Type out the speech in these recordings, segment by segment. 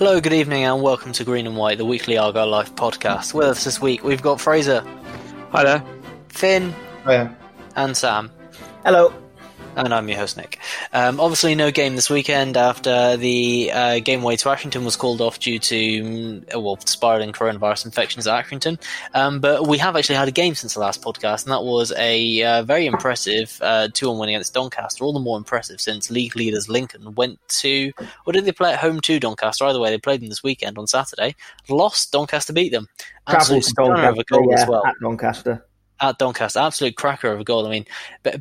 Hello, good evening, and welcome to Green and White, the weekly Argyle Life podcast. With us this week, we've got Fraser, Hi there. Finn, Hiya. and Sam. Hello. And I'm your host, Nick. Um, obviously, no game this weekend after the uh, game away to Accrington was called off due to mm, well spiraling coronavirus infections at Accrington. Um, but we have actually had a game since the last podcast, and that was a uh, very impressive uh, two-on win against Doncaster. All the more impressive since league leaders Lincoln went to, or did they play at home to Doncaster? Either way, they played them this weekend on Saturday. Lost. Doncaster beat them. Travel Absolute to stunner of a Doncaster, goal yeah, as well at Doncaster. At Doncaster. Absolute cracker of a goal. I mean,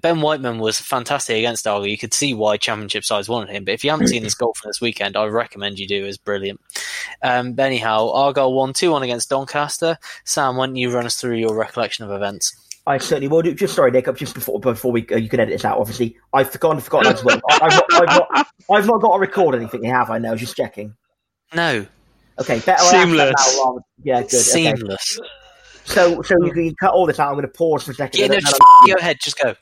Ben Whiteman was fantastic against Argo. You could see why Championship sides wanted him. But if you haven't seen this goal from this weekend, I recommend you do. It's brilliant. Um, but anyhow, Argyle won 2 1 against Doncaster. Sam, why don't you run us through your recollection of events? I certainly will do. Just sorry, Nick. Just before before we uh, you can edit this out. Obviously, I've forgotten forgotten as well. I- I've not, I've not I've not got to record anything. Have I? Now just checking. No, Okay, better I have that Seamless. now Yeah, good. Okay. So so you can cut all this out. I'm going to pause for a second. Yeah, no, just go ahead. Just go.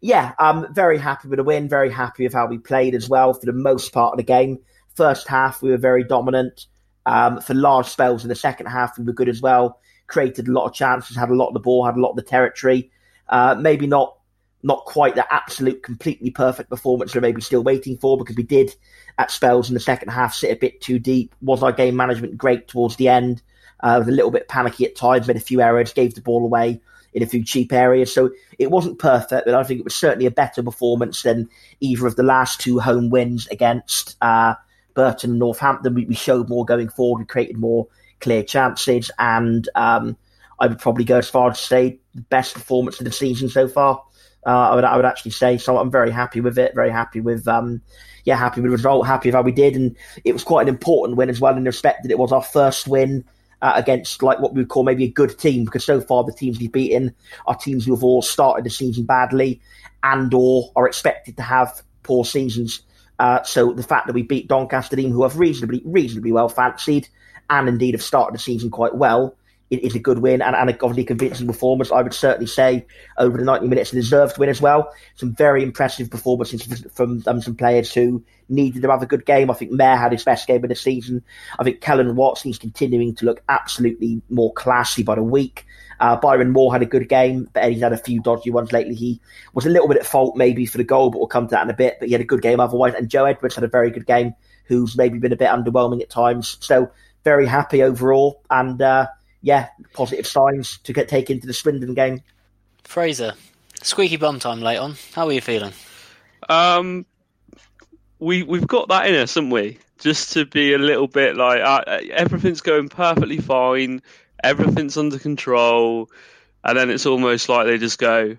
yeah, I'm very happy with the win. Very happy with how we played as well for the most part of the game. First half, we were very dominant. Um, for large spells in the second half, we were good as well. Created a lot of chances, had a lot of the ball, had a lot of the territory. Uh, maybe not not quite the absolute completely perfect performance we're maybe still waiting for because we did at spells in the second half sit a bit too deep. Was our game management great towards the end? Uh, was a little bit panicky at times, made a few errors, gave the ball away in a few cheap areas. So it wasn't perfect, but I think it was certainly a better performance than either of the last two home wins against uh, Burton and Northampton. We, we showed more going forward, we created more clear chances, and um, I would probably go as far as to say the best performance of the season so far. Uh, I would I would actually say so. I'm very happy with it. Very happy with um, yeah, happy with the result. Happy with how we did, and it was quite an important win as well in respect that it was our first win uh, against like what we would call maybe a good team because so far the teams we've beaten are teams who have all started the season badly and or are expected to have poor seasons. Uh, so the fact that we beat Doncaster team who have reasonably reasonably well fancied and indeed have started the season quite well it is a good win and, and a obviously convincing performance. I would certainly say over the 90 minutes, a deserved win as well. Some very impressive performances from um, some players who needed to have a good game. I think Mayor had his best game of the season. I think Kelland Watson is continuing to look absolutely more classy by the week. Uh, Byron Moore had a good game, but he's had a few dodgy ones lately. He was a little bit at fault maybe for the goal, but we'll come to that in a bit. But he had a good game otherwise. And Joe Edwards had a very good game, who's maybe been a bit underwhelming at times. So very happy overall. And, uh, yeah, positive signs to get taken to the Swindon game. Fraser, squeaky bum time late on. How are you feeling? Um, we we've got that in us, haven't we? Just to be a little bit like uh, everything's going perfectly fine, everything's under control, and then it's almost like they just go,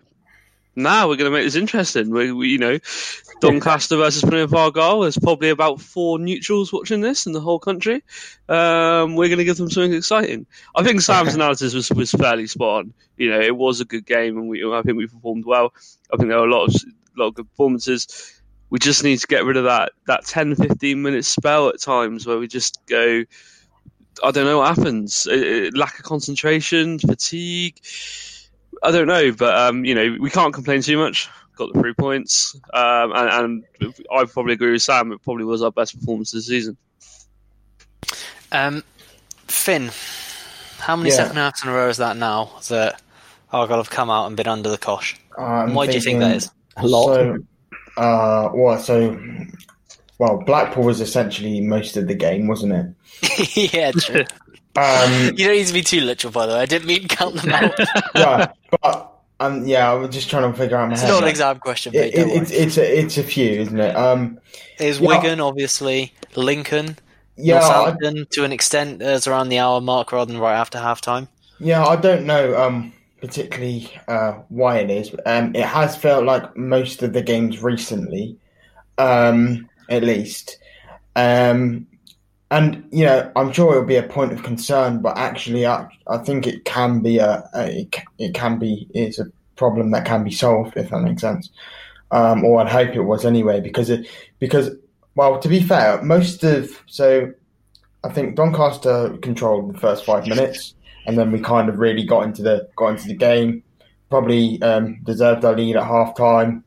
"Now we're going to make this interesting." We, we you know, Doncaster versus Plymouth Argyle. There's probably about four neutrals watching this in the whole country. Um, we're going to give them something exciting. I think Sam's analysis was, was fairly spot on. You know, it was a good game, and we I think we performed well. I think there were a lot of lot of good performances. We just need to get rid of that that 10, 15 minute spell at times where we just go. I don't know what happens. Uh, uh, lack of concentration, fatigue. I don't know, but um, you know, we can't complain too much. Got the three points, um, and, and I probably agree with Sam. It probably was our best performance this season. Um, Finn, how many Yeah. second halves in a row is that now that Argyle have come out and been under the cosh? I'm Why do you think that is? A lot. So, uh, well, so, well, Blackpool was essentially most of the game, wasn't it? yeah, true. Um, You don't need to be too literal, by the way. I didn't mean count them out. right, but um, yeah, I was just trying to figure out my it's head. not an exam question, It, mate. don't it, it's it's a it's a few, isn't it? Um, yeah. Wigan, obviously, Lincoln, yeah, I, to an extent, as around the hour mark rather than right after half time. yeah, I don't know um particularly uh, why it is. Um, it has felt like most of the games recently, um, at least. Um, and you know, I'm sure it'll be a point of concern, but actually, I, I think it can be a, a it, can be it's a problem that can be solved if that makes sense. Um, or I'd hope it was anyway, because it because well, to be fair, most of so I think Doncaster controlled the first five minutes, and then we kind of really got into the got into the game. Probably um, deserved our lead at half time,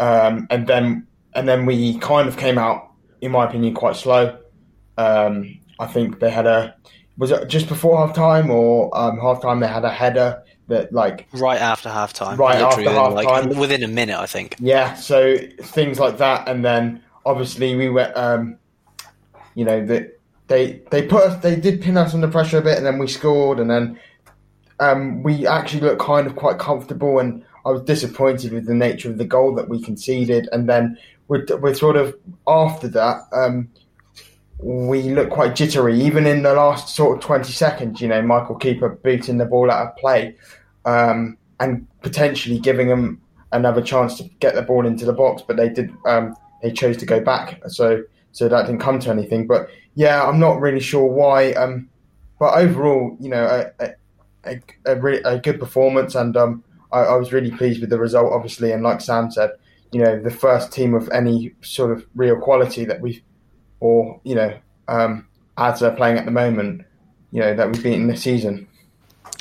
um, and then and then we kind of came out, in my opinion, quite slow. Um, I think they had a was it just before half time or um, half time they had a header that like Right after half time. Right after within, like, half-time. within a minute, I think. yeah, so things like that, and then obviously we went. Um, you know that they they put us, they did pin us under pressure a bit, and then we scored, and then um, we actually looked kind of quite comfortable. And I was disappointed with the nature of the goal that we conceded, and then we're, we're sort of after that. Um, we looked quite jittery, even in the last sort of twenty seconds. You know, Michael Keeper beating the ball out of play, um, and potentially giving them another chance to get the ball into the box, but they did. Um, they chose to go back, so so that didn't come to anything. But yeah, I'm not really sure why. Um, but overall, you know, a a, a, a, re- a good performance, and um, I, I was really pleased with the result. Obviously, and like Sam said, you know, the first team of any sort of real quality that we've, or you know, um, as they're playing at the moment, you know, that we've beaten this season.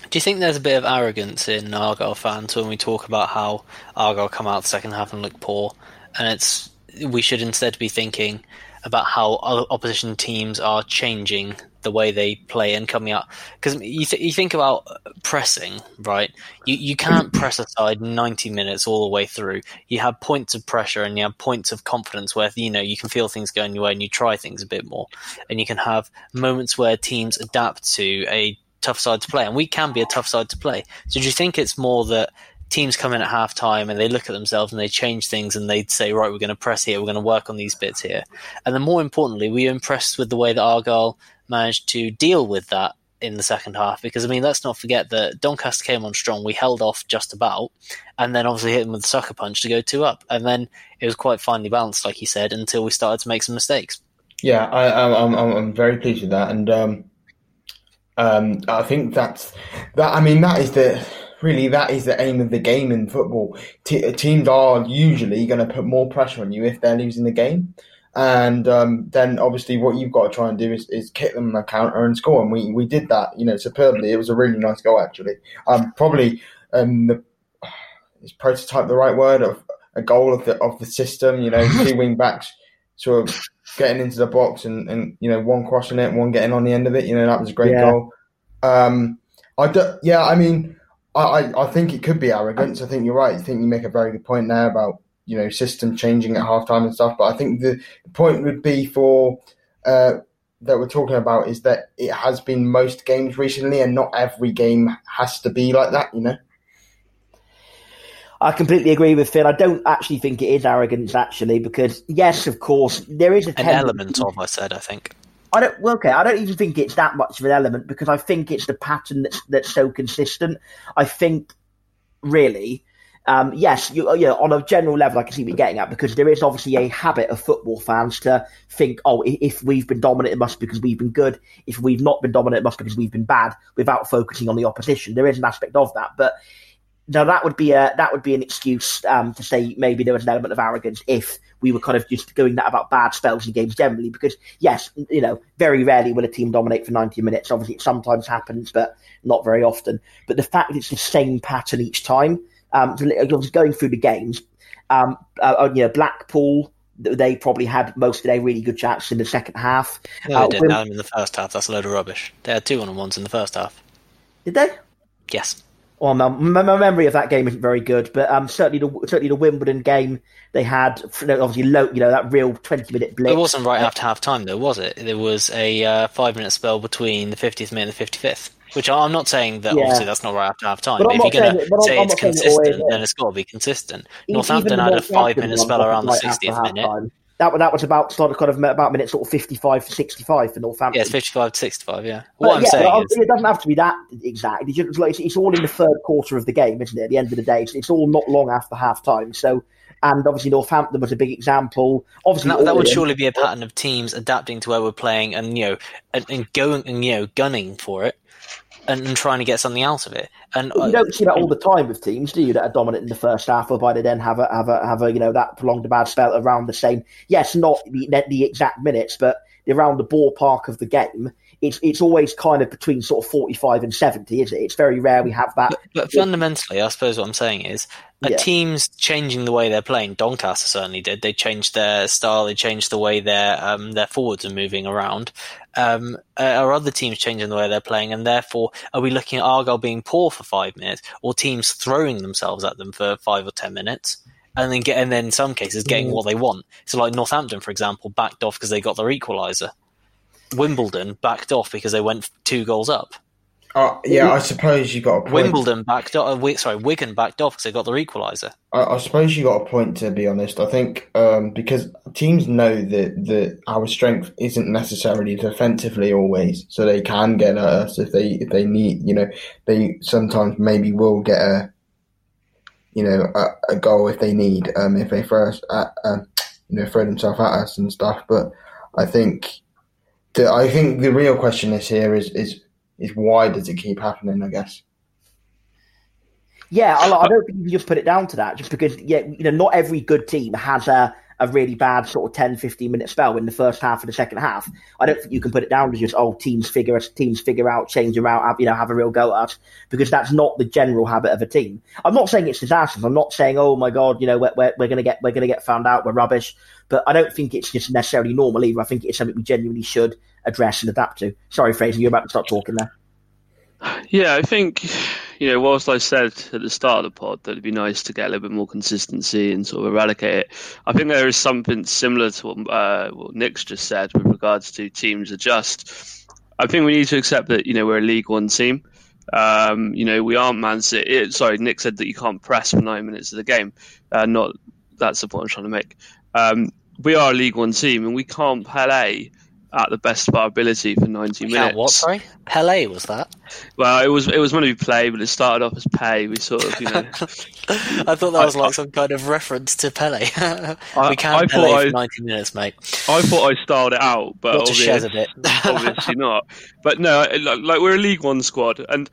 Do you think there's a bit of arrogance in Argyle fans when we talk about how Argyle come out second half and look poor, and it's we should instead be thinking about how opposition teams are changing the way they play and coming out. Because you, th- you think about pressing right? You you can't press aside 90 minutes all the way through. You have points of pressure and you have points of confidence where you know you can feel things going your way and you try things a bit more. And you can have moments where teams adapt to a tough side to play. And we can be a tough side to play. So do you think it's more that teams come in at half time and they look at themselves and they change things and they say, right, we're going to press here, we're going to work on these bits here. And then more importantly, you impressed with the way that Argyle managed to deal with that in the second half? Because, I mean, let's not forget that Doncaster came on strong. We held off just about and then obviously hit them with a sucker punch to go two up. And then it was quite finely balanced, like you said, until we started to make some mistakes. Yeah, I, I'm, I'm I'm very pleased with that, and um, um, I think that's that. I mean, that is the really that is the aim of the game in football. Te teams are usually going to put more pressure on you if they're losing the game, and um, then obviously what you've got to try and do is, is kick them on a counter and score. And we, we did that, you know, superbly. It was a really nice goal actually. Um, probably um, the is prototype the right word of a goal of the of the system. You know, two wing backs sort of getting into the box and, and you know one crossing it, one getting on the end of it. You know that was a great Yeah. goal. Um, I do, yeah, I mean, I, I I think it could be arrogance. I think you're right. I think you make a very good point there about you know system changing at halftime and stuff. But I think the, the point would be for. Uh, that we're talking about is that it has been most games recently, and not every game has to be like that. You know. I completely agree with Phil. I don't actually think it is arrogance, actually, because yes, of course, there is a An element of, I said, I think. I don't. Okay, I don't even think it's that much of an element because I think it's the pattern that's that's so consistent. I think, really, um, yes, you, you know, on a general level, I can see what you're getting at because there is obviously a habit of football fans to think, oh, if we've been dominant, it must be because we've been good. If we've not been dominant, it must be because we've been bad, without focusing on the opposition. There is an aspect of that, but now that would be a that would be an excuse um, to say maybe there was an element of arrogance if we were kind of just going that about bad spells in games generally. Because yes, you know, very rarely will a team dominate for ninety minutes. Obviously, it sometimes happens, but not very often. But the fact that it's the same pattern each time, um, going through the games, um, uh, uh, you know, Blackpool they probably had most of their really good shots in the second half. No, they uh, didn't them in the first half. That's a load of rubbish. They had two on ones in the first half. Did they? Yes. Well, my, my, memory of that game isn't very good, but um, certainly the certainly the Wimbledon game they had obviously low, you know, that real twenty minute blitz. It wasn't right after half time though, was it? There was a uh, five minute spell between the fiftieth minute and the fifty fifth. Which I'm not saying that yeah. obviously that's not right after half time, but, but if you're going to say I'm it's consistent, it then it's got to be consistent. Northampton had a five minute spell around the 60th minute. Time. That, that was about sort of kind of about minute sort of 55 to 65 for Northampton. Yeah, it's 55 to 65, yeah. What but, I'm yeah, saying uh, is... It doesn't have to be that exact. It's, just, it's, it's, all in the third quarter of the game, isn't it? At the end of the day, it's, it's all not long after half time. So and obviously Northampton was a big example. Obviously, that, that, would surely be a pattern of teams adapting to where we're playing and you know and, and going and you know gunning for it and, and, trying to get something out of it. And you don't see that all the time with teams, do you? That are dominant in the first half, or by the then have a have a have a you know that prolonged bad spell around the same. Yes, not the, the exact minutes, but around the ballpark of the game. It's it's always kind of between sort of forty five and seventy, is it? It's very rare we have that. But, but fundamentally, I suppose what I'm saying is a yeah. team's changing the way they're playing. Doncaster certainly did. They changed their style. They changed the way their um, their forwards are moving around. Um, are other teams changing the way they're playing? And therefore, are we looking at Argyle being poor for five minutes, or teams throwing themselves at them for five or ten minutes? And then get, and then in some cases getting mm. what they want. So like Northampton, for example, backed off because they got their equaliser. Wimbledon backed off because they went two goals up. Uh, yeah, I suppose you got a point. Wimbledon backed off. Uh, sorry, Wigan backed off because they got their equaliser. I, I, suppose you got a point. To be honest, I think um, because teams know that that our strength isn't necessarily defensively always, so they can get at us if they if they need. You know, they sometimes maybe will get a you know a, a goal if they need um, if they throw us at, um, you know throw themselves at us and stuff. But I think the, I think the real question is here is is is why does it keep happening? I guess. Yeah, I, I don't think you just put it down to that. Just because, yeah, you know, not every good team has a a really bad sort of 10, 15 minute spell in the first half of the second half. I don't think you can put it down to just, oh, teams figure teams figure out, change them out, have, you know, have a real go at us, because that's not the general habit of a team. I'm not saying it's disastrous. I'm not saying, oh my God, you know, we're, we're, we're to get, we're to get found out. We're rubbish. But I don't think it's just necessarily normal either. I think it's something we genuinely should address and adapt to. Sorry, Fraser, you're about to start talking there. Yeah, I think you know, whilst I said at the start of the pod that it'd be nice to get a little bit more consistency and sort of eradicate it, I think there is something similar to what, uh, what Nick's just said with regards to teams adjust. I think we need to accept that you know we're a League One team. Um, you know, we aren't Man City. Sorry, Nick said that you can't press for nine minutes of the game. Uh, not that's the point I'm trying to make. Um, we are a League One team, and we can't play at the best of our ability for 90 minutes. Yeah, what? Sorry, Pele was that? Well, it was it was meant to be play, but it started off as pay. We sort of, you know. I thought that was like I, some kind of reference to Pele. we can't Pele I, for 90 minutes, mate. I thought I styled it out, but obviously, obviously not. But no, like we're a League One squad, and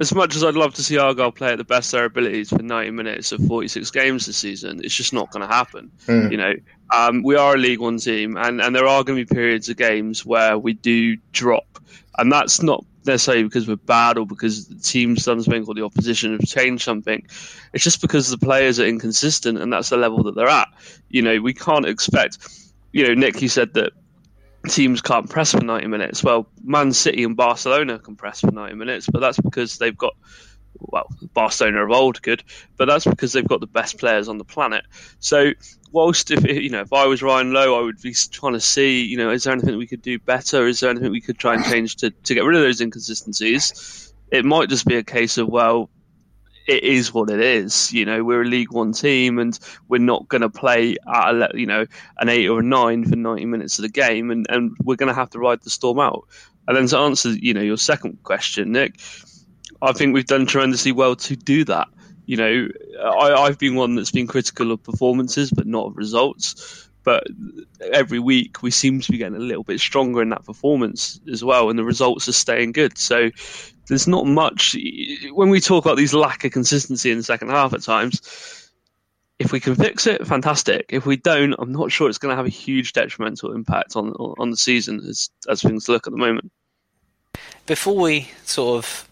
as much as I'd love to see Argyle play at the best of their abilities for 90 minutes of 46 games this season, it's just not going to happen. Mm. You know, um, we are a League One team, and, and there are going to be periods of games where we do drop, and that's not necessarily because we're bad or because the team's done something or the opposition have changed something. It's just because the players are inconsistent, and that's the level that they're at. You know, we can't expect. You know, Nick, you said that teams can't press for 90 minutes. Well, Man City and Barcelona can press for 90 minutes, but that's because they've got well, Barcelona of old could, but that's because they've got the best players on the planet. So, whilst if you know if I was Ryan Lowe, I would be trying to see, you know, is there anything we could do better? Is there anything we could try and change to to get rid of those inconsistencies? It might just be a case of well, it is what it is. You know, we're a League One team, and we're not going to play at a, you know an eight or a nine for ninety minutes of the game, and, and we're going to have to ride the storm out. And then to answer, you know, your second question, Nick, I think we've done tremendously well to do that. You know, I, I've been one that's been critical of performances, but not of results but every week we seem to be getting a little bit stronger in that performance as well, and the results are staying good. So there's not much when we talk about these lack of consistency in the second half at times. If we can fix it, fantastic. If we don't, I'm not sure it's going to have a huge detrimental impact on on the season as as things look at the moment. Before we sort of,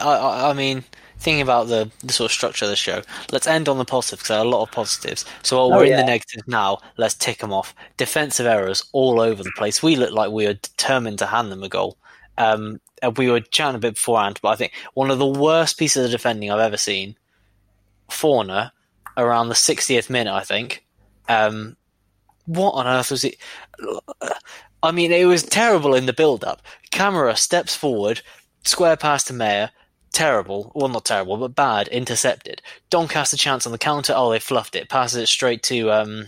I, I mean, thinking about the, the sort of structure of the show, let's end on the positive because there are a lot of positives. So while Oh, we're in the negatives now, let's tick them off. Defensive errors all over the place. We look like we are determined to hand them a goal. Um, and we were chatting a bit beforehand, but I think one of the worst pieces of defending I've ever seen, Fornah, around the 60th minute, I think. Um, what on earth was it? I mean, it was terrible in the build-up. Camará steps forward, square pass to Mayor, terrible. Well, not terrible, but bad. Intercepted. Doncaster chance on the counter. Oh, they fluffed it. Passes it straight to um,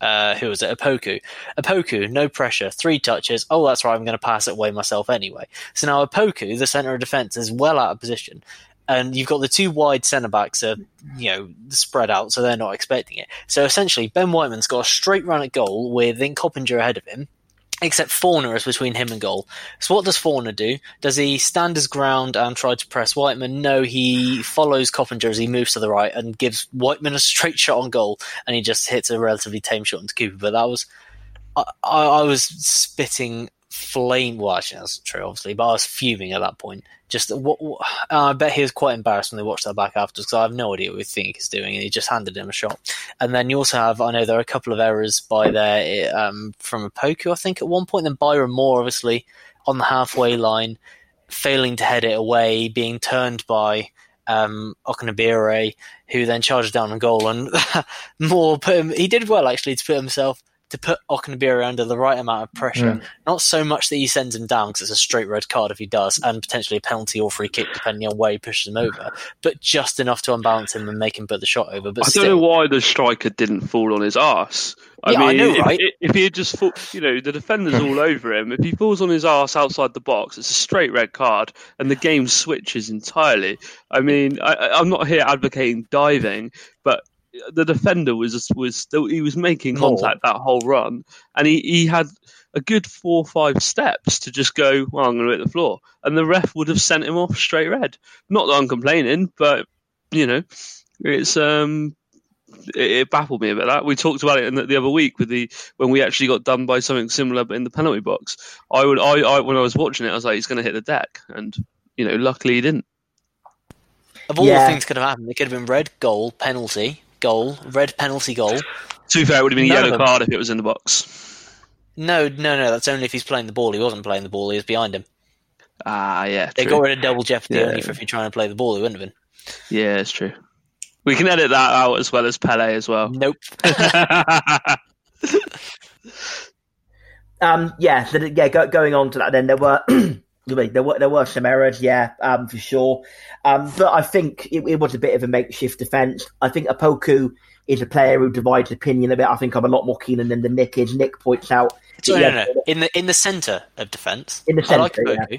uh, who was it? Opoku. Opoku, no pressure, three touches. Oh, that's right. I'm going to pass it away myself anyway. So now Opoku, the centre of defence, is well out of position. And you've got the two wide centre backs are, you know, spread out, so they're not expecting it. So essentially, Ben Whiteman's got a straight run at goal with then Coppinger ahead of him, except Fornah is between him and goal. So what does Fornah do? Does he stand his ground and try to press Whiteman? No, he follows Coppinger as he moves to the right and gives Whiteman a straight shot on goal, and he just hits a relatively tame shot into Cooper. But that was, I, I, I was spitting flame. Well, actually, that's true, obviously, but I was fuming at that point. Just what, what I bet he was quite embarrassed when they watched that back afterwards because I have no idea what we think he's doing, and he just handed him a shot. And then you also have, I know there are a couple of errors by there um, from Opoku, I think, at one point. Then Byron Moore, obviously, on the halfway line, failing to head it away, being turned by um, Okenabirhie, who then charges down on goal. And Moore put him, he did well actually to put himself. To put Okenabirhie under the right amount of pressure, Mm. not so much that he sends him down because it's a straight red card if he does, and potentially a penalty or free kick depending on where he pushes him over, but just enough to unbalance him and make him put the shot over. But I still, don't know why the striker didn't fall on his arse. I Yeah, mean, I know, if, right? if he had just, fall, you know, the defender's all over him. If he falls on his arse outside the box, it's a straight red card, and the game switches entirely. I mean, I, I- I'm not here advocating diving, but the defender was was he was making More. contact that whole run, and he, he had a good four or five steps to just go. Well, I'm going to hit the floor, and the ref would have sent him off straight red. Not that I'm complaining, but you know, it's um it, it baffled me a bit. That we talked about it in the, the other week with the when we actually got done by something similar, but in the penalty box. I would, I, I when I was watching it, I was like, he's going to hit the deck, and you know, luckily he didn't. of all Yeah. the things could have happened, it could have been red goal, penalty, goal, red penalty goal. To be fair, it would have been a yellow card if it was in the box. No, no, no. That's only if he's playing the ball. He wasn't playing the ball. He was behind him. Ah, yeah, They true. got rid of double jeopardy Yeah. only for if you're trying to play the ball. He wouldn't have been. yeah, it's true. We can edit that out as well as Pele as well. Nope. Um, yeah, so yeah. Go, going on to that, then there were there were there were some errors, yeah, um, for sure. Um, but I think it, it was a bit of a makeshift defence. I think Opoku is a player who divides opinion a bit. I think I'm a lot more keen on him than Nick is. Nick points out So, no, no, no. In the in the centre of defence. In the I like centre, yeah.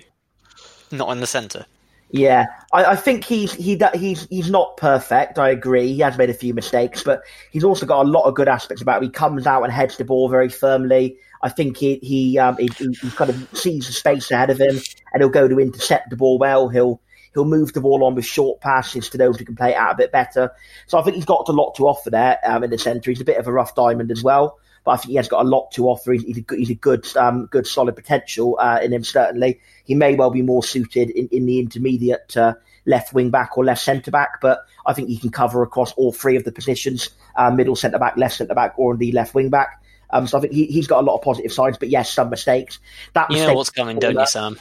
Not in the centre. Yeah, I, I think he's he he's he's not perfect. I agree. He has made a few mistakes, but he's also got a lot of good aspects about him. He comes out and heads the ball very firmly. I think he he um he, he, kind of sees the space ahead of him, and he'll go to intercept the ball well. He'll he'll move the ball on with short passes to those who can play it out a bit better. So I think he's got a lot to offer there um, in the centre. He's a bit of a rough diamond as well. But I think he has got a lot to offer. He's, he's a good, he's a good, um, good, solid potential uh, in him. Certainly, he may well be more suited in, in the intermediate uh, left wing back or left centre back. But I think he can cover across all three of the positions: uh, middle centre back, left centre back, or indeed left wing back. Um, so I think he, he's got a lot of positive sides. But yes, some mistakes. That You know what's coming, don't you, Sam?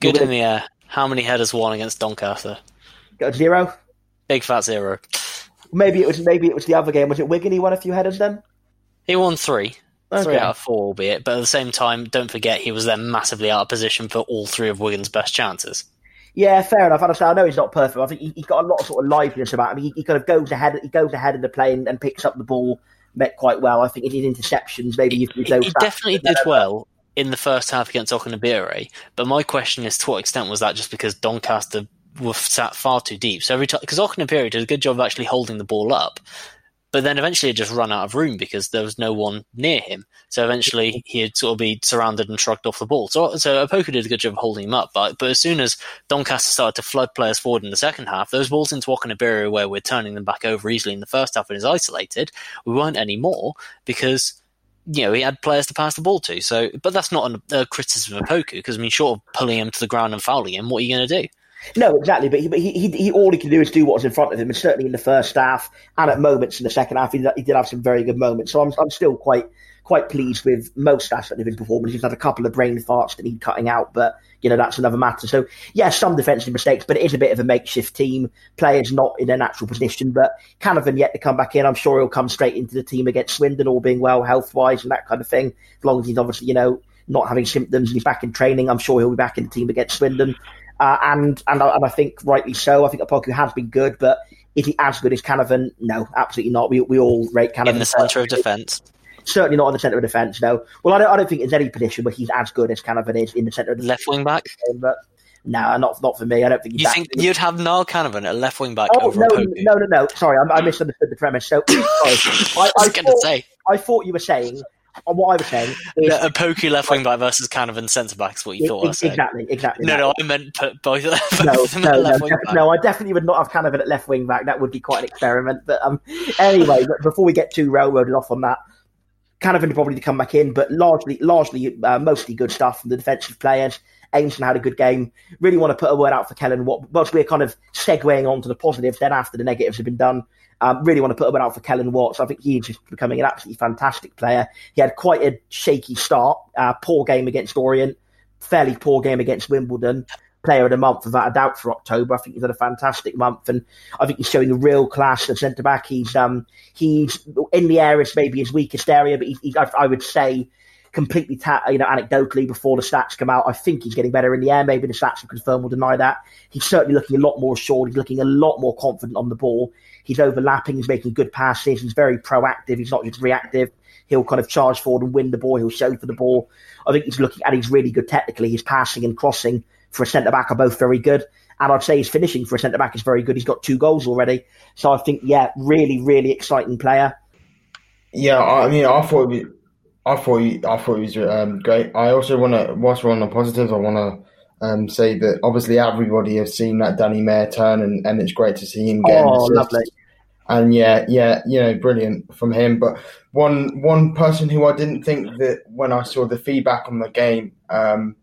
Good in the air. How many headers won against Doncaster? Got a zero. Big fat zero. Maybe it was maybe it was the other game. Was it Wigan? He won a few headers then. He won three. Three out of four, albeit. But at the same time, don't forget he was then massively out of position for all three of Wigan's best chances. Yeah, fair enough. I. I know he's not perfect. I think he, he's got a lot of sort of liveliness about him. He, he kind of goes ahead. He goes ahead of the play and, and picks up the ball met quite well. I think in his interceptions, maybe you He, he definitely did well in the first half against Okenabirhie, but my question is to what extent was that just because Doncaster were sat far too deep? So every time, because Okenabirhie did a good job of actually holding the ball up, but then eventually he'd just run out of room because there was no one near him. So eventually he'd sort of be surrounded and shrugged off the ball. So, so Opoku did a good job of holding him up. But, but as soon as Doncaster started to flood players forward in the second half, those balls into Walker Iberia where we're turning them back over easily in the first half and is isolated, we weren't anymore because you know, he had players to pass the ball to. So, but that's not a, criticism of Opoku because I mean, short of pulling him to the ground and fouling him, what are you going to do? No, exactly. But he, but he, he, all he can do is do what's in front of him. And certainly in the first half and at moments in the second half, he, he did have some very good moments. So I'm, I'm still quite quite pleased with most aspects of his performance. He's had a couple of brain farts that need cutting out, but you know that's another matter. So yeah, some defensive mistakes, but it is a bit of a makeshift team. Players not in their natural position, but Canavan yet to come back in. I'm sure he'll come straight into the team against Swindon, all being well health wise and that kind of thing. As long as he's obviously you know not having symptoms and he's back in training, I'm sure he'll be back in the team against Swindon. Uh, and, and and I think rightly so. I think Opoku has been good, but is he as good as Canavan? No, absolutely not. We, we all rate Canavan in the centre of defence. Certainly not in the centre of defence. No. Well, I don't, I don't think there's any position where he's as good as Canavan is in the centre of left wing back. But no, not not for me. I don't think. You think you'd have Niall Canavan at left wing back oh, over no, Opoku? No, no, no. Sorry, I, I misunderstood the premise. So, sorry. I, I, I, was going to say. I thought you were saying what I was saying. Is, a pokey left wing back versus Canavan centre back is what you thought. I exactly, exactly. No, no, I meant put both, both no, no, no, wing back. no, I definitely would not have Canavan at left wing back. That would be quite an experiment. But um, anyway, but before we get too railroaded off on that, Canavan probably to come back in, but largely, largely, uh, mostly good stuff from the defensive players. Aimson had a good game. Really want to put a word out for Kelland Watt. Whilst we're kind of segueing on to the positives, then after the negatives have been done, um, really want to put a word out for Kelland Watts. I think he's just becoming an absolutely fantastic player. He had quite a shaky start, uh, poor game against Orient, fairly poor game against Wimbledon. Player of the month, without a doubt, for October. I think he's had a fantastic month, and I think he's showing a real class at centre back. He's um he's in the areas maybe his weakest area, but he's, he's I, I would say completely, ta- you know, anecdotally before the stats come out, I think he's getting better in the air. Maybe the stats will confirm or deny that. He's certainly looking a lot more assured. He's looking a lot more confident on the ball. He's overlapping. He's making good passes. He's very proactive. He's not just reactive. He'll kind of charge forward and win the ball. He'll show for the ball. I think he's looking and he's really good technically. His passing and crossing for a centre back are both very good. And I'd say his finishing for a centre back is very good. He's got two goals already. So I think, yeah, really, really exciting player. Yeah, I mean, I thought I thought he, I thought he was um, great. I also want to, whilst we're on the positives, I want to um, say that obviously everybody has seen that Danny Mayor turn, and, and it's great to see him get oh, lovely. And yeah, yeah, you know, brilliant from him. But one one person who I didn't think that when I saw the feedback on the game um,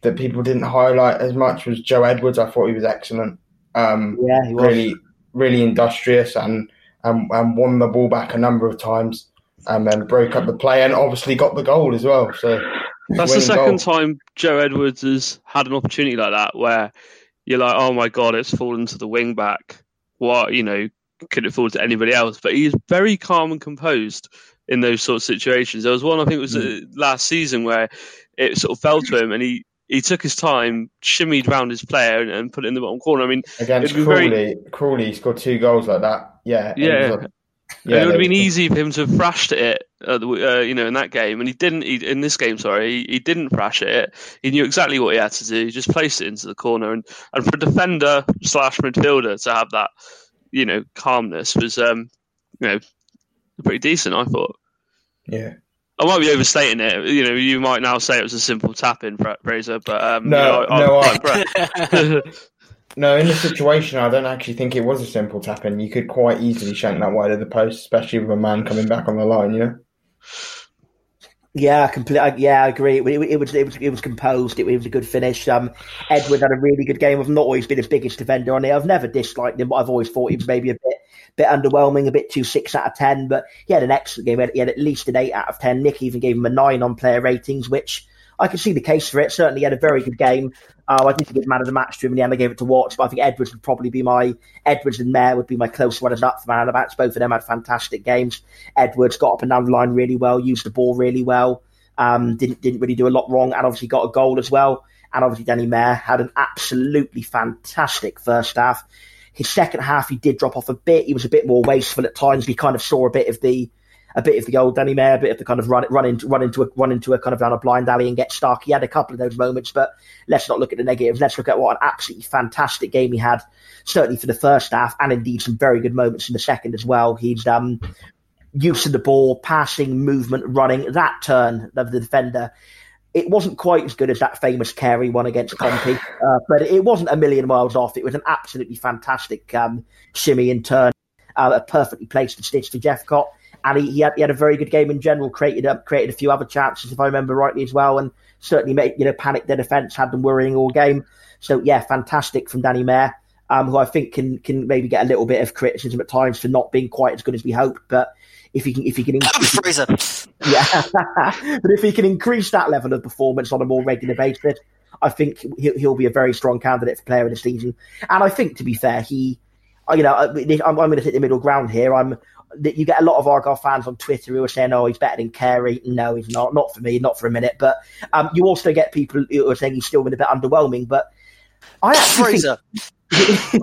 that people didn't highlight as much was Joe Edwards. I thought he was excellent. Um, yeah, he was. really, really industrious and, and and won the ball back a number of times and then broke up the play and obviously got the goal as well. So that's the second goal. time Joe Edwards has had an opportunity like that where you're like, oh my god, it's fallen to the wing back. What you know, could it fall to anybody else? But he's very calm and composed in those sort of situations. There was one I think it was mm. last season where it sort of fell to him and he. He took his time, shimmied round his player, and, and put it in the bottom corner. I mean, against Crawley, very... Crawley scored two goals like that. Yeah, yeah. Yeah, it would have been easy for him to have thrashed it, uh, you know, in that game, and he didn't. He, in this game, sorry, he, he, didn't thrash it. He knew exactly what he had to do. He just placed it into the corner, and, and for a defender slash midfielder to have that, you know, calmness was, um, you know, pretty decent. I thought. Yeah. I might be overstating it. You know, you might now say it was a simple tap in, Fraser, but um, no, you know, no, I, No, in the situation, I don't actually think it was a simple tap in. You could quite easily shank that wide of the post, especially with a man coming back on the line. You know. Yeah, completely. Yeah, I agree. It, it, it, was it was it was composed. It, was a good finish. Um, Edward had a really good game. I've not always been his biggest defender on it. I've never disliked him, but I've always thought he was maybe a bit bit underwhelming, a bit too six out of ten. But he had an excellent game. He had, he had at least an eight out of ten. Nick even gave him a nine on player ratings, which I can see the case for it. Certainly, he had a very good game. Uh, I did give man of the match to him in the end. I gave it to Watts, but I think Edwards would probably be my Edwards and Mayor would be my close runners up for man of the match. Both of them had fantastic games. Edwards got up and down the line really well, used the ball really well. Um, didn't didn't really do a lot wrong, and obviously got a goal as well. And obviously, Danny Mayor had an absolutely fantastic first half. His second half, he did drop off a bit. He was a bit more wasteful at times. We kind of saw a bit of the a bit of the old Danny Mayor, a bit of the kind of run run into run into a run into a kind of down a blind alley and get stuck. He had a couple of those moments, but let's not look at the negatives. Let's look at what an absolutely fantastic game he had, certainly for the first half, and indeed some very good moments in the second as well. He's um, use of the ball, passing, movement, running. That turn of the defender it wasn't quite as good as that famous Carey one against Pompey, uh, but it wasn't a million miles off. It was an absolutely fantastic um, shimmy and turn, uh, a perfectly placed and stitch for Jephcott. And he, he, had, he had a very good game in general, created a, created a few other chances, if I remember rightly, as well, and certainly made, you know, panicked their defence, had them worrying all game. So, yeah, fantastic from Danny Mayor, um, who I think can, can maybe get a little bit of criticism at times for not being quite as good as we hoped. But if he can, if he can, Fraser. yeah, but if he can increase that level of performance on a more regular basis, I think he'll, he'll be a very strong candidate for player of the season. And I think, to be fair, he, you know, I'm, I'm going to take the middle ground here. I'm you get a lot of Argyle fans on Twitter who are saying, "Oh, he's better than Carey." No, he's not. Not for me. Not for a minute. But um, you also get people who are saying he's still been a bit underwhelming. But I actually Fraser. think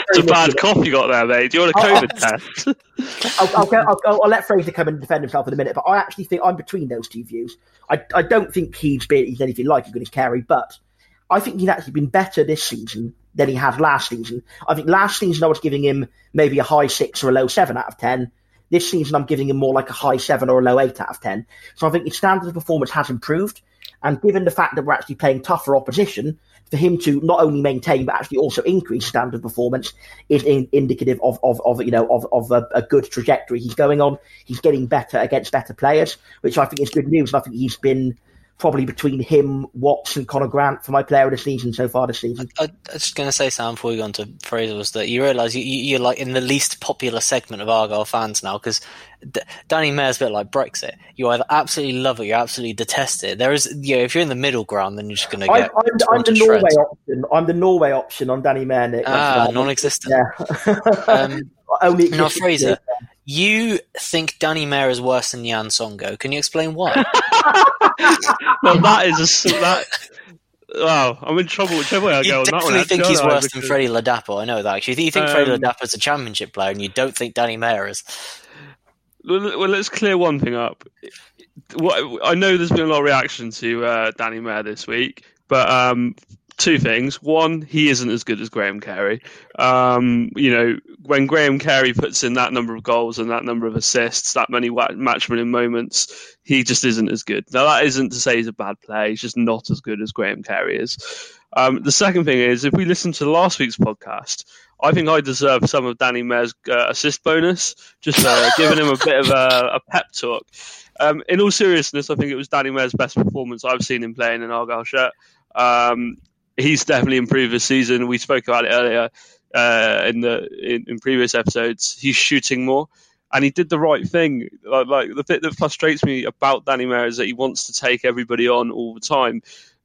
it's a bad cough you got there, mate. Do you want a COVID test? I'll, I'll, go, I'll, I'll, let Fraser come and defend himself in a minute, but I actually think I'm between those two views. I, I don't think he's, been, he's anything like as good as Carey, but I think he's actually been better this season than he has last season. I think last season I was giving him maybe a high six or a low seven out of ten. This season I'm giving him more like a high seven or a low eight out of ten. So I think his standard of performance has improved. And given the fact that we're actually playing tougher opposition, for him to not only maintain but actually also increase standard performance is in, indicative of, of, of you know of, of a, a, good trajectory he's going on. He's getting better against better players, which I think is good news. And I think he's been probably between him, Watts, and Conor Grant for my player of the season so far this season. I, I was just going to say, Sam, before we go on to Fraser, was that you realise you, you, are like in the least popular segment of Argyle fans now because D- Danny Mayor's a bit like Brexit. You either absolutely love it, you absolutely detest it. There is, you know, if you're in the middle ground, then you're just going to get. I'm, I'm, I'm the Norway option. I'm the Norway option on Danny Mayor. Nick. Ah, non-existent. Yeah. um, Only now, Fraser, you think Danny Mayor is worse than Yann Songo'o. Can you explain why? well, that is a that. Wow, I'm in trouble. Whichever way I you go, definitely think he's worse than Freddie Ladapo. I know that. Actually, you think um, Freddie Ladapo is a championship player, and you don't think Danny Mayor is. Well, let's clear one thing up. What, I know there's been a lot of reaction to uh, Danny Mayor this week, but um, two things. One, he isn't as good as Graham Carey. Um, you know, when Graham Carey puts in that number of goals and that number of assists, that many match winning moments, he just isn't as good. Now, that isn't to say he's a bad player. He's just not as good as Graham Carey is. Um, the second thing is, if we listen to last week's podcast, I think I deserve some of Danny Mayor's uh, assist bonus, just uh, giving him a bit of a, a pep talk. Um, in all seriousness, I think it was Danny Mayor's best performance I've seen him playing in Argyle shirt. Um, he's definitely improved this season. We spoke about it earlier uh, in the in, in, previous episodes. He's shooting more, and he did the right thing. Like, like the bit that frustrates me about Danny Mayor is that he wants to take everybody on all the time.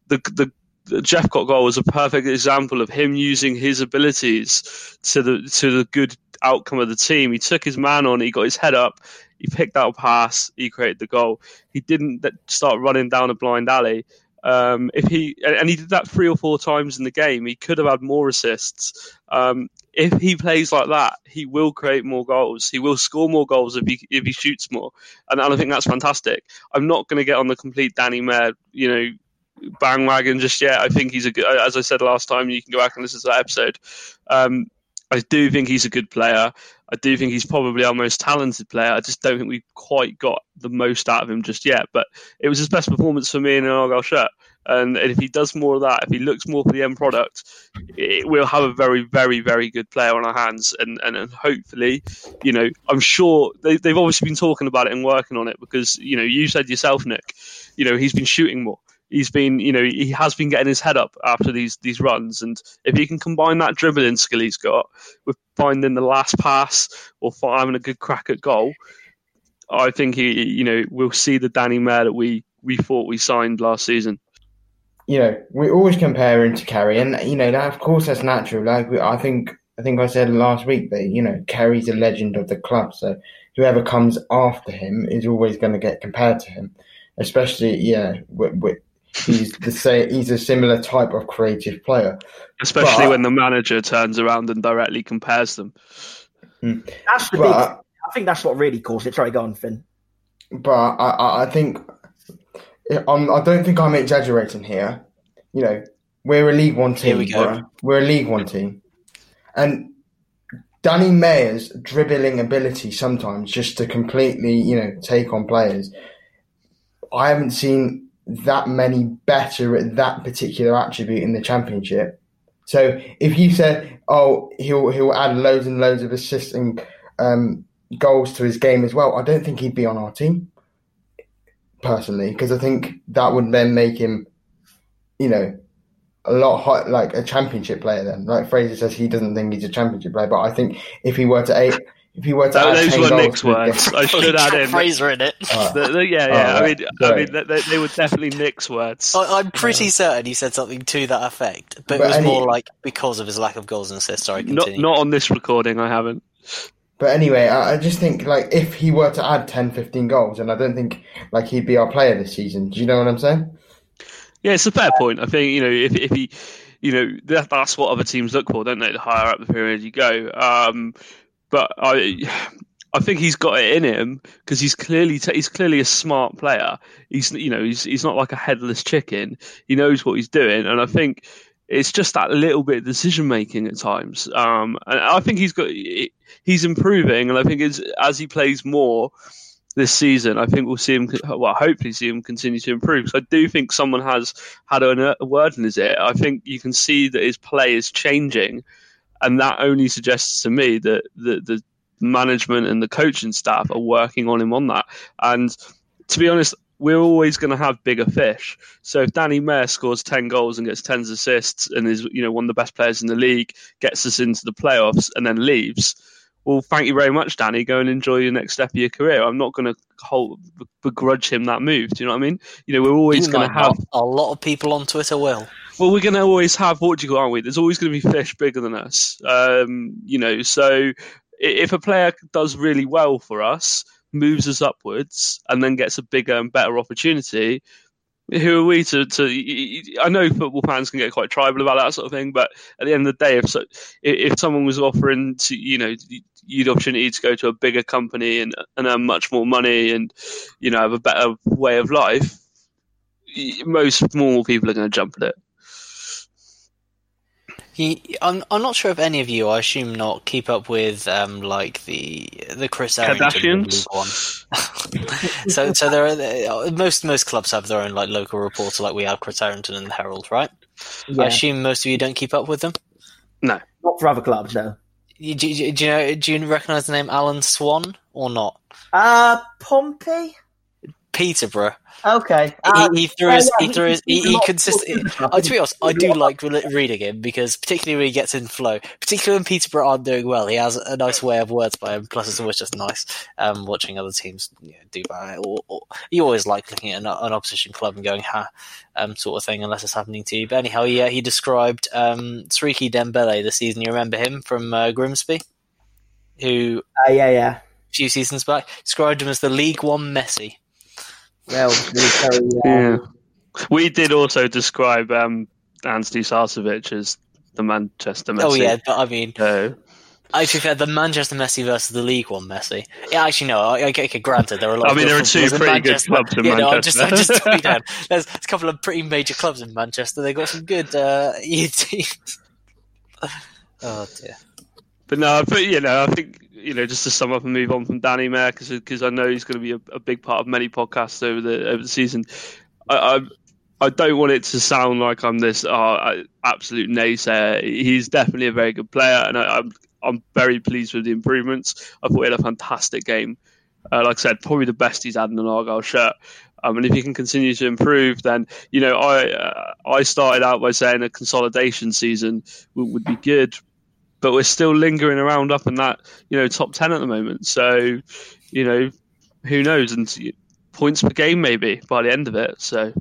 The the the Jephcott goal was a perfect example of him using his abilities to the to the good outcome of the team. He took his man on, he got his head up, he picked out a pass, he created the goal. He didn't start running down a blind alley. Um, if he and he did that three or four times in the game, he could have had more assists. Um, if he plays like that, he will create more goals. He will score more goals if he if he shoots more, and, I think that's fantastic. I'm not going to get on the complete Danny Mayor, you know, bandwagon just yet. I think he's a good. As I said last time, you can go back and listen to that episode. Um, I do think he's a good player. I do think he's probably our most talented player. I just don't think we've quite got the most out of him just yet. But it was his best performance for me in an Argyle shirt. And, and if he does more of that, if he looks more for the end product, it, we'll have a very, very, very good player on our hands. And, and, and hopefully, you know, I'm sure they, they've obviously been talking about it and working on it because, you know, you said yourself, Nick, you know, he's been shooting more he's been, you know, he has been getting his head up after these these runs, and if he can combine that dribbling skill he's got with finding the last pass or having a good crack at goal, I think he, you know, we'll see the Danny Mayor that we we thought we signed last season. You know, we're always compare him to Carey, and you know that of course that's natural. Like I think I think I said last week that you know Carey's a legend of the club, so whoever comes after him is always going to get compared to him especially yeah with, with, he's the same. He's a similar type of creative player, especially but, when the manager turns around and directly compares them. Hmm. That's the but, big think that's what really caused it. Sorry, go on, Finn. but I, I, I think I'm, I don't think I'm exaggerating here. You know, we're a League One team. Here we go. We're, we're a League One team, and Danny Mayor's dribbling ability sometimes just to completely, you know, take on players. I haven't seen that many better at that particular attribute in the championship. So if you said, "Oh, he'll he'll add loads and loads of assists and um, goals to his game as well," I don't think he'd be on our team personally because I think that would then make him, you know, a lot hot, like a championship player. Then, like Fraser says, he doesn't think he's a championship player, but I think if he were to eight, if he were to That- add those were goals Nick's words. I should add in. Fraser in it. Alright. The- the- yeah, yeah. I right. mean, I mean, they, they- they were definitely Nick's words. I, I'm pretty certain he said something to that effect, but, But it was any- more like because of his lack of goals and assists. Sorry, Not not on this recording. I haven't. But anyway, I, I just think like if he were to add 10, 15 goals, and I don't think like he'd be our player this season. Do you know what I'm saying? Yeah, it's a fair point. I think you know if if he, you know, that, that's what other teams look for, don't they? The higher up the pyramid you go. Um, but I, I think he's got it in him because he's clearly t- he's clearly a smart player. He's you know he's he's not like a headless chicken. He knows what he's doing, and I think it's just that little bit of decision making at times. Um, and I think he's got he's improving, and I think as he plays more this season, I think we'll see him. Well, hopefully, see him continue to improve. So I do think someone has had a word in his ear. I think you can see that his play is changing, and that only suggests to me that the the management and the coaching staff are working on him on that. And to be honest, we're always going to have bigger fish. So if Danny Mayor scores ten goals and gets ten assists and is you know one of the best players in the league, gets us into the playoffs, and then leaves. Well, thank you very much, Danny. Go and enjoy your next step of your career. I'm not going to hold begrudge him that move. Do you know what I mean? You know, we're always going to have not. a lot of people on Twitter will. Well, we're going to always have Portugal, aren't we? There's always going to be fish bigger than us. Um, you know, so if a player does really well for us, moves us upwards, and then gets a bigger and better opportunity, who are we to? to I know football fans can get quite tribal about that sort of thing, but at the end of the day, if so, if someone was offering to, you know, you the opportunity to go to a bigger company and and earn much more money and you know have a better way of life, most normal people are going to jump at it. He, I'm, I'm not sure if any of you, I assume not, keep up with um, like the the Chris Errington of Kardashians? League One. so, so there are most most clubs have their own like local reporter, like we have Chris Errington and the Herald, right? I assume most of you don't keep up with them. No. Not for other clubs, though. You- Do, you- do you know? Do you recognise the name Alan Swann or not? Uh, Pompey? Peterborough. Okay. Uh, he, he threw yeah, his, yeah, he threw his, he, he consistently. Uh, to be honest, I do like re- reading him because, particularly when he gets in flow, particularly when Peterborough aren't doing well, he has a nice way of words by him. Plus, it's always just nice um, watching other teams you know, do bad. Or, or, you always like looking at an, an opposition club and going, "Ha," um, sort of thing, unless it's happening to you. But anyhow, yeah, he described um, Siriki Dembele this season. You remember him from uh, Grimsby, who Uh, yeah, yeah. a few seasons back described him as the League One Messi. Well, uh, Yeah. We did also describe um, Antoni Sarcevic as the Manchester Messi. Oh yeah, but I mean, So, I to be fair, the Manchester Messi versus the League One Messi. Yeah, actually, no. I, I okay, granted, there are a lot. I of mean, there are two pretty good clubs in yeah, No, I'm just, I'm just talking down. There's a couple of pretty major clubs in Manchester. They've got some good uh, teams. oh dear. but no, but you know, I think you know, just to sum up and move on from Danny Mayor, because I know he's going to be a, a big part of many podcasts over the over the season. I, I I don't want it to sound like I'm this uh, absolute naysayer. He's definitely a very good player, and I, I'm I'm very pleased with the improvements. I thought he had a fantastic game. Uh, like I said, probably the best he's had in an Argyle shirt. Um, and if he can continue to improve, then you know I uh, I started out by saying a consolidation season would, would be good, but we're still lingering around up in that you know top ten at the moment. So you know who knows and points per game maybe by the end of it. So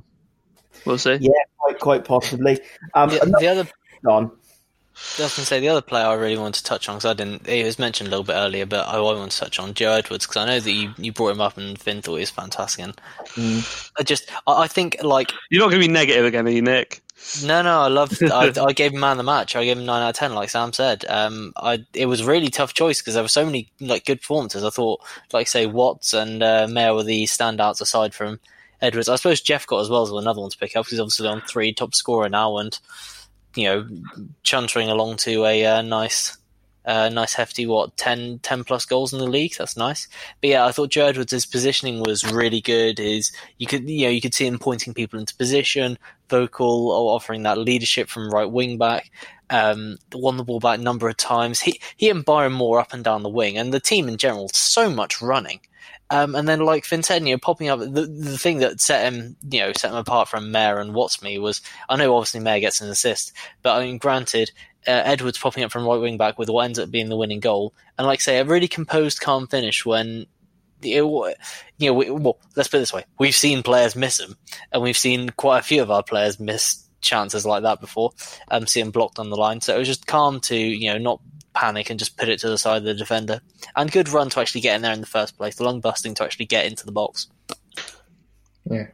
we'll see. yeah, quite, quite possibly. Um, The, the other, on. I was going to say the other player I really wanted to touch on because I didn't. It was mentioned a little bit earlier, but I want to touch on Joe Edwards because I know that you, you brought him up and Finn thought he was fantastic. And I just, I, I think like You're not going to be negative again, are you, Nick? No, no, I loved. I, I gave him man the match. I gave him nine out of ten, like Sam said. Um, I it was really tough choice because there were so many like good performances. I thought, like say Watts and uh, Mayor were the standouts aside from Edwards. I suppose Jephcott as well as another one to pick up. He's obviously on three, top scorer now, and you know, chuntering along to a uh, nice uh, nice hefty what 10, 10 plus goals in the league. That's nice. But yeah, I thought Joe Edwards' positioning was really good. His you could you know you could see him pointing people into position, vocal, or offering that leadership from right wing back. Um, won the ball back a number of times. He he and Byron Moore up and down the wing, and the team in general so much running. Um, and then, like know, popping up the the thing that set him, you know, set him apart from Mayor and Watts me was I know obviously Mayor gets an assist, but I mean, granted, uh, Edwards popping up from right wing back with what ends up being the winning goal, and like I say, a really composed, calm finish when. You know, we, well, let's put it this way: we've seen players miss them, and we've seen quite a few of our players miss chances like that before, um, see them blocked on the line. So it was just calm to you know not panic and just put it to the side of the defender, and good run to actually get in there in the first place. The long busting to actually get into the box. Yeah,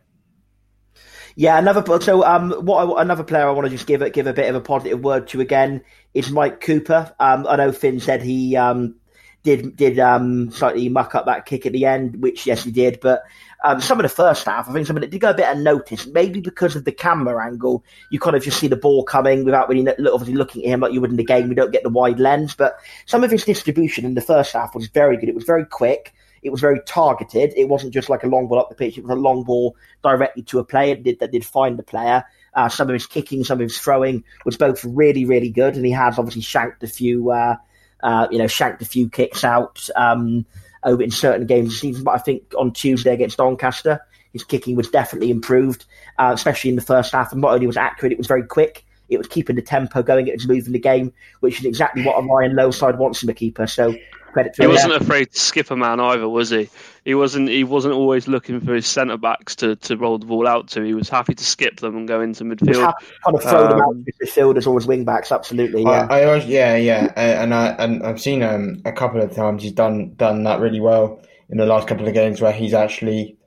yeah, another so um, what I, another player I want to just give it give a bit of a positive word to again is Mike Cooper. Um, I know Finn said he um, did did um, slightly muck up that kick at the end, which yes he did, but um, some of the first half, I think some of it did go a bit unnoticed. Maybe because of the camera angle, you kind of just see the ball coming without really obviously looking at him like you would in the game. We don't get the wide lens, but some of his distribution in the first half was very good. It was very quick. It was very targeted. It wasn't just like a long ball up the pitch. It was a long ball directly to a player that did, that did find the player. Uh, some of his kicking, some of his throwing was both really, really good. And he has obviously shanked a few, uh, uh, you know, shanked a few kicks out um, over in certain games the season. But I think on Tuesday against Doncaster, his kicking was definitely improved, uh, especially in the first half. And not only was accurate, it was very quick. It was keeping the tempo going. It was moving the game, which is exactly what a Ryan Lowe side wants from a keeper. So credit to he him. wasn't afraid to skip a man either, was he? He wasn't. He wasn't always looking for his centre backs to, to roll the ball out to. He was happy to skip them and go into midfield. Kind of throw um, them out to midfielders or as wing backs. Absolutely, yeah. I, I yeah, yeah, and I and I've seen um, a couple of times he's done done that really well in the last couple of games where he's actually,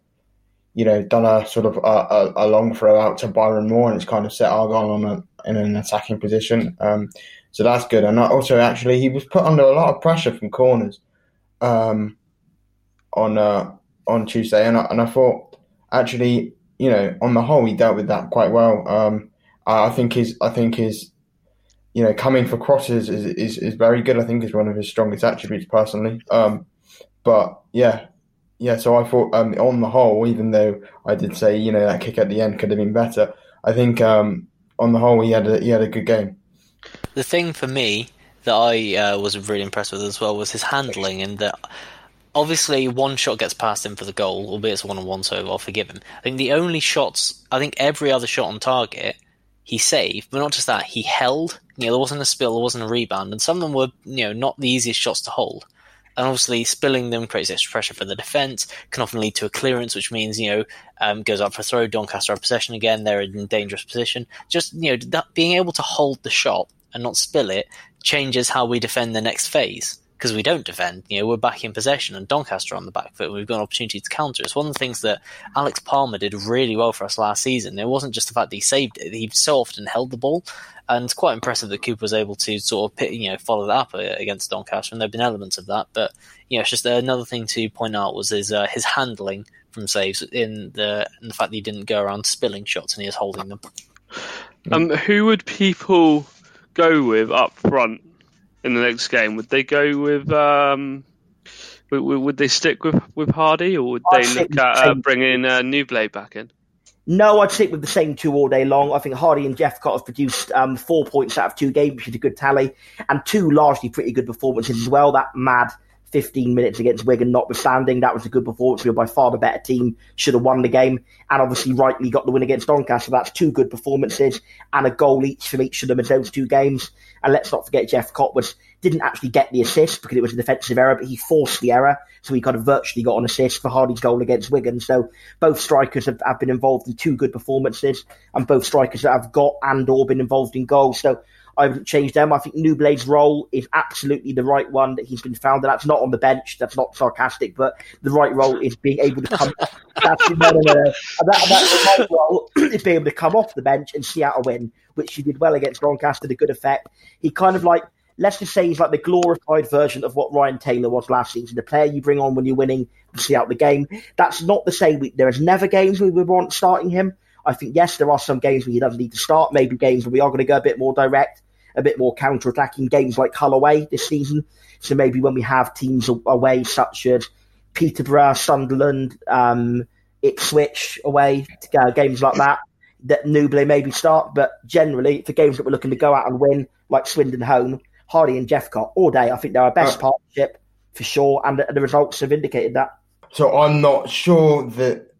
you know, done a sort of a, a, a long throw out to Byron Moore and it's kind of set Argyle on a, in an attacking position. Um, so that's good. And also, actually, he was put under a lot of pressure from corners um, on uh, on Tuesday, and I, and I thought actually, you know, on the whole, he dealt with that quite well. Um, I think his I think his you know coming for crosses is, is, is very good. I think is one of his strongest attributes personally. Um, but yeah, yeah. So I thought um, on the whole, even though I did say you know that kick at the end could have been better, I think um, on the whole he had a, he had a good game. The thing for me that I uh, was really impressed with as well was his handling, and that obviously one shot gets past him for the goal, albeit it's one on one, so I'll forgive him. I think the only shots, I think every other shot on target, he saved, but not just that, he held. You know, there wasn't a spill, there wasn't a rebound, and some of them were, you know, not the easiest shots to hold. And obviously, spilling them creates extra pressure for the defence, can often lead to a clearance, which means, you know, um, goes up for a throw, Doncaster have possession again, they're in dangerous position. Just, you know, that, being able to hold the shot and not spill it changes how we defend the next phase because we don't defend. You know, we're back in possession and Doncaster on the back foot. And we've got an opportunity to counter. It's one of the things that Alex Palmer did really well for us last season. It wasn't just the fact that he saved it; he so often held the ball, and it's quite impressive that Cooper was able to sort of you know follow that up uh, against Doncaster. And there've been elements of that, but you know, it's just another thing to point out was his uh, his handling from saves in the in the fact that he didn't go around spilling shots and he was holding them. Um, who would people go with up front in the next game? Would they go with? Um, would, would they stick with, with Hardie, or would I'd they look at uh, bringing uh, Nouble back in? No, I'd stick with the same two all day long. I think Hardie and Jephcott have produced um, four points out of two games, which is a good tally, and two largely pretty good performances as well. That mad 15 minutes against Wigan, notwithstanding. That was a good performance. We were by far the better team, should have won the game, and obviously rightly got the win against Doncaster. That's two good performances and a goal each from each of them in those two games. And let's not forget Jephcott was didn't actually get the assist because it was a defensive error, but he forced the error, so he kind of virtually got an assist for Hardie's goal against Wigan. So both strikers have, have been involved in two good performances, and both strikers have got and or been involved in goals. So I wouldn't change them. I think Nouble's role is absolutely the right one that he's been found. And that's not on the bench. That's not sarcastic, but the right role is being able to come. that's, no, no, no, That, that's the right role is being able to come off the bench and see out a win, which he did well against Doncaster to good effect. He kind of like let's just say he's like the glorified version of what Ryan Taylor was last season. The player you bring on when you're winning to see out the game. That's not the same. There is never games where we want starting him. I think yes, there are some games where he doesn't need to start. Maybe games where we are going to go a bit more direct, a bit more counter attacking. Games like Hull away this season. So maybe when we have teams away such as Peterborough, Sunderland, um, Ipswich away, uh, games like that, that Nouble maybe start. But generally, for games that we're looking to go out and win, like Swindon home, Hardie and Jephcott all day. I think they're our best uh, partnership for sure, and the, the, results have indicated that. So I'm not sure that.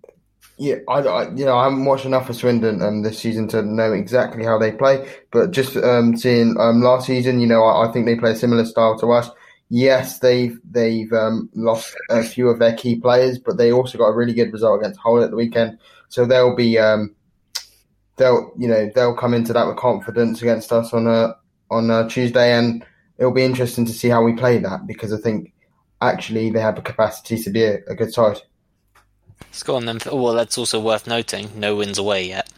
Yeah, I, I you know I haven't watched enough of Swindon um, this season to know exactly how they play, but just um, seeing um, last season, you know, I, I, think they play a similar style to us. Yes, they've they've um, lost a few of their key players, but they also got a really good result against Hull at the weekend. So they'll be um, they'll you know they'll come into that with confidence against us on a on uh, Tuesday, and it'll be interesting to see how we play that because I think actually they have the capacity to be a, a good side. Let's go on then. Well, that's also worth noting. No wins away yet.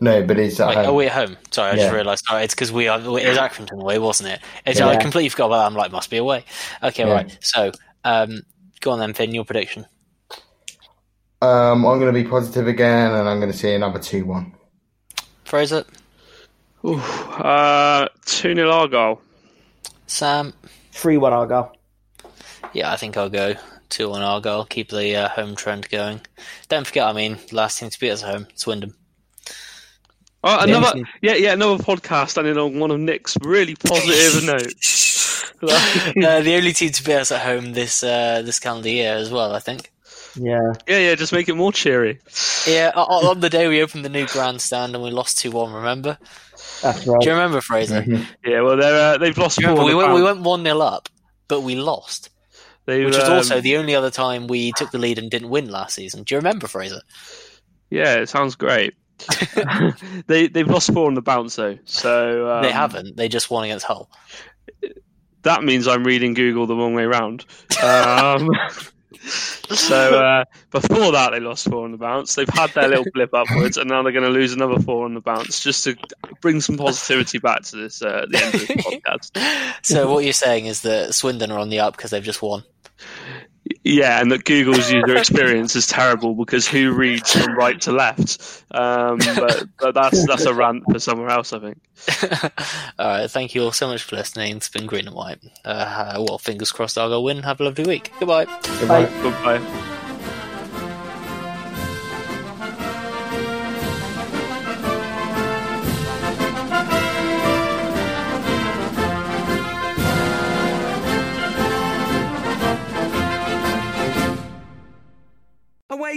No, but it's at Wait, home. Are we at home? Sorry, I yeah. just realised. Sorry, it's because we are. It was Accrington away, wasn't it? It's, yeah. I completely forgot about that. I'm like, must be away. Okay, yeah. right. So, um, go on then, Finn. Your prediction. Um, I'm going to be positive again, and I'm going to say another two-one. Fraser. Ooh, uh, 2 0 Argyle. Sam? 3 1 Argyle. Yeah, I think I'll go 2 1 Argyle. Keep the uh, home trend going. Don't forget, I mean, last team to beat us at home, Swindon. Oh, another yeah, yeah, another podcast standing on one of Nick's really positive notes. uh, the only team to beat us at home this uh, this calendar year as well, I think. Yeah. Yeah, yeah, just make it more cheery. Yeah, on the day we opened the new grandstand and we lost 2 1, remember? That's right. Do you remember Fraser? Mm-hmm. Yeah, well, they're, uh, they've lost. Remember, we went, we went one 0 up, but we lost, they which was um, also the only other time we took the lead and didn't win last season. Do you remember Fraser? Yeah, it sounds great. they they've lost four on the bounce though, so um, they haven't. They just won against Hull. That means I'm reading Google the wrong way round. Um, so uh, before that, they lost four on the bounce. They've had their little blip upwards, and now they're going to lose another four on the bounce, just to bring some positivity back to this uh, the end of the podcast. So what you're saying is that Swindon are on the up because they've just won. Yeah, and that Google's user experience is terrible because who reads from right to left? Um, but, but, that's that's a rant for somewhere else, I think. all right, thank you all so much for listening. It's been green and white. Uh, well, fingers crossed I'll go win. Have a lovely week. Goodbye. Goodbye. Bye. Goodbye.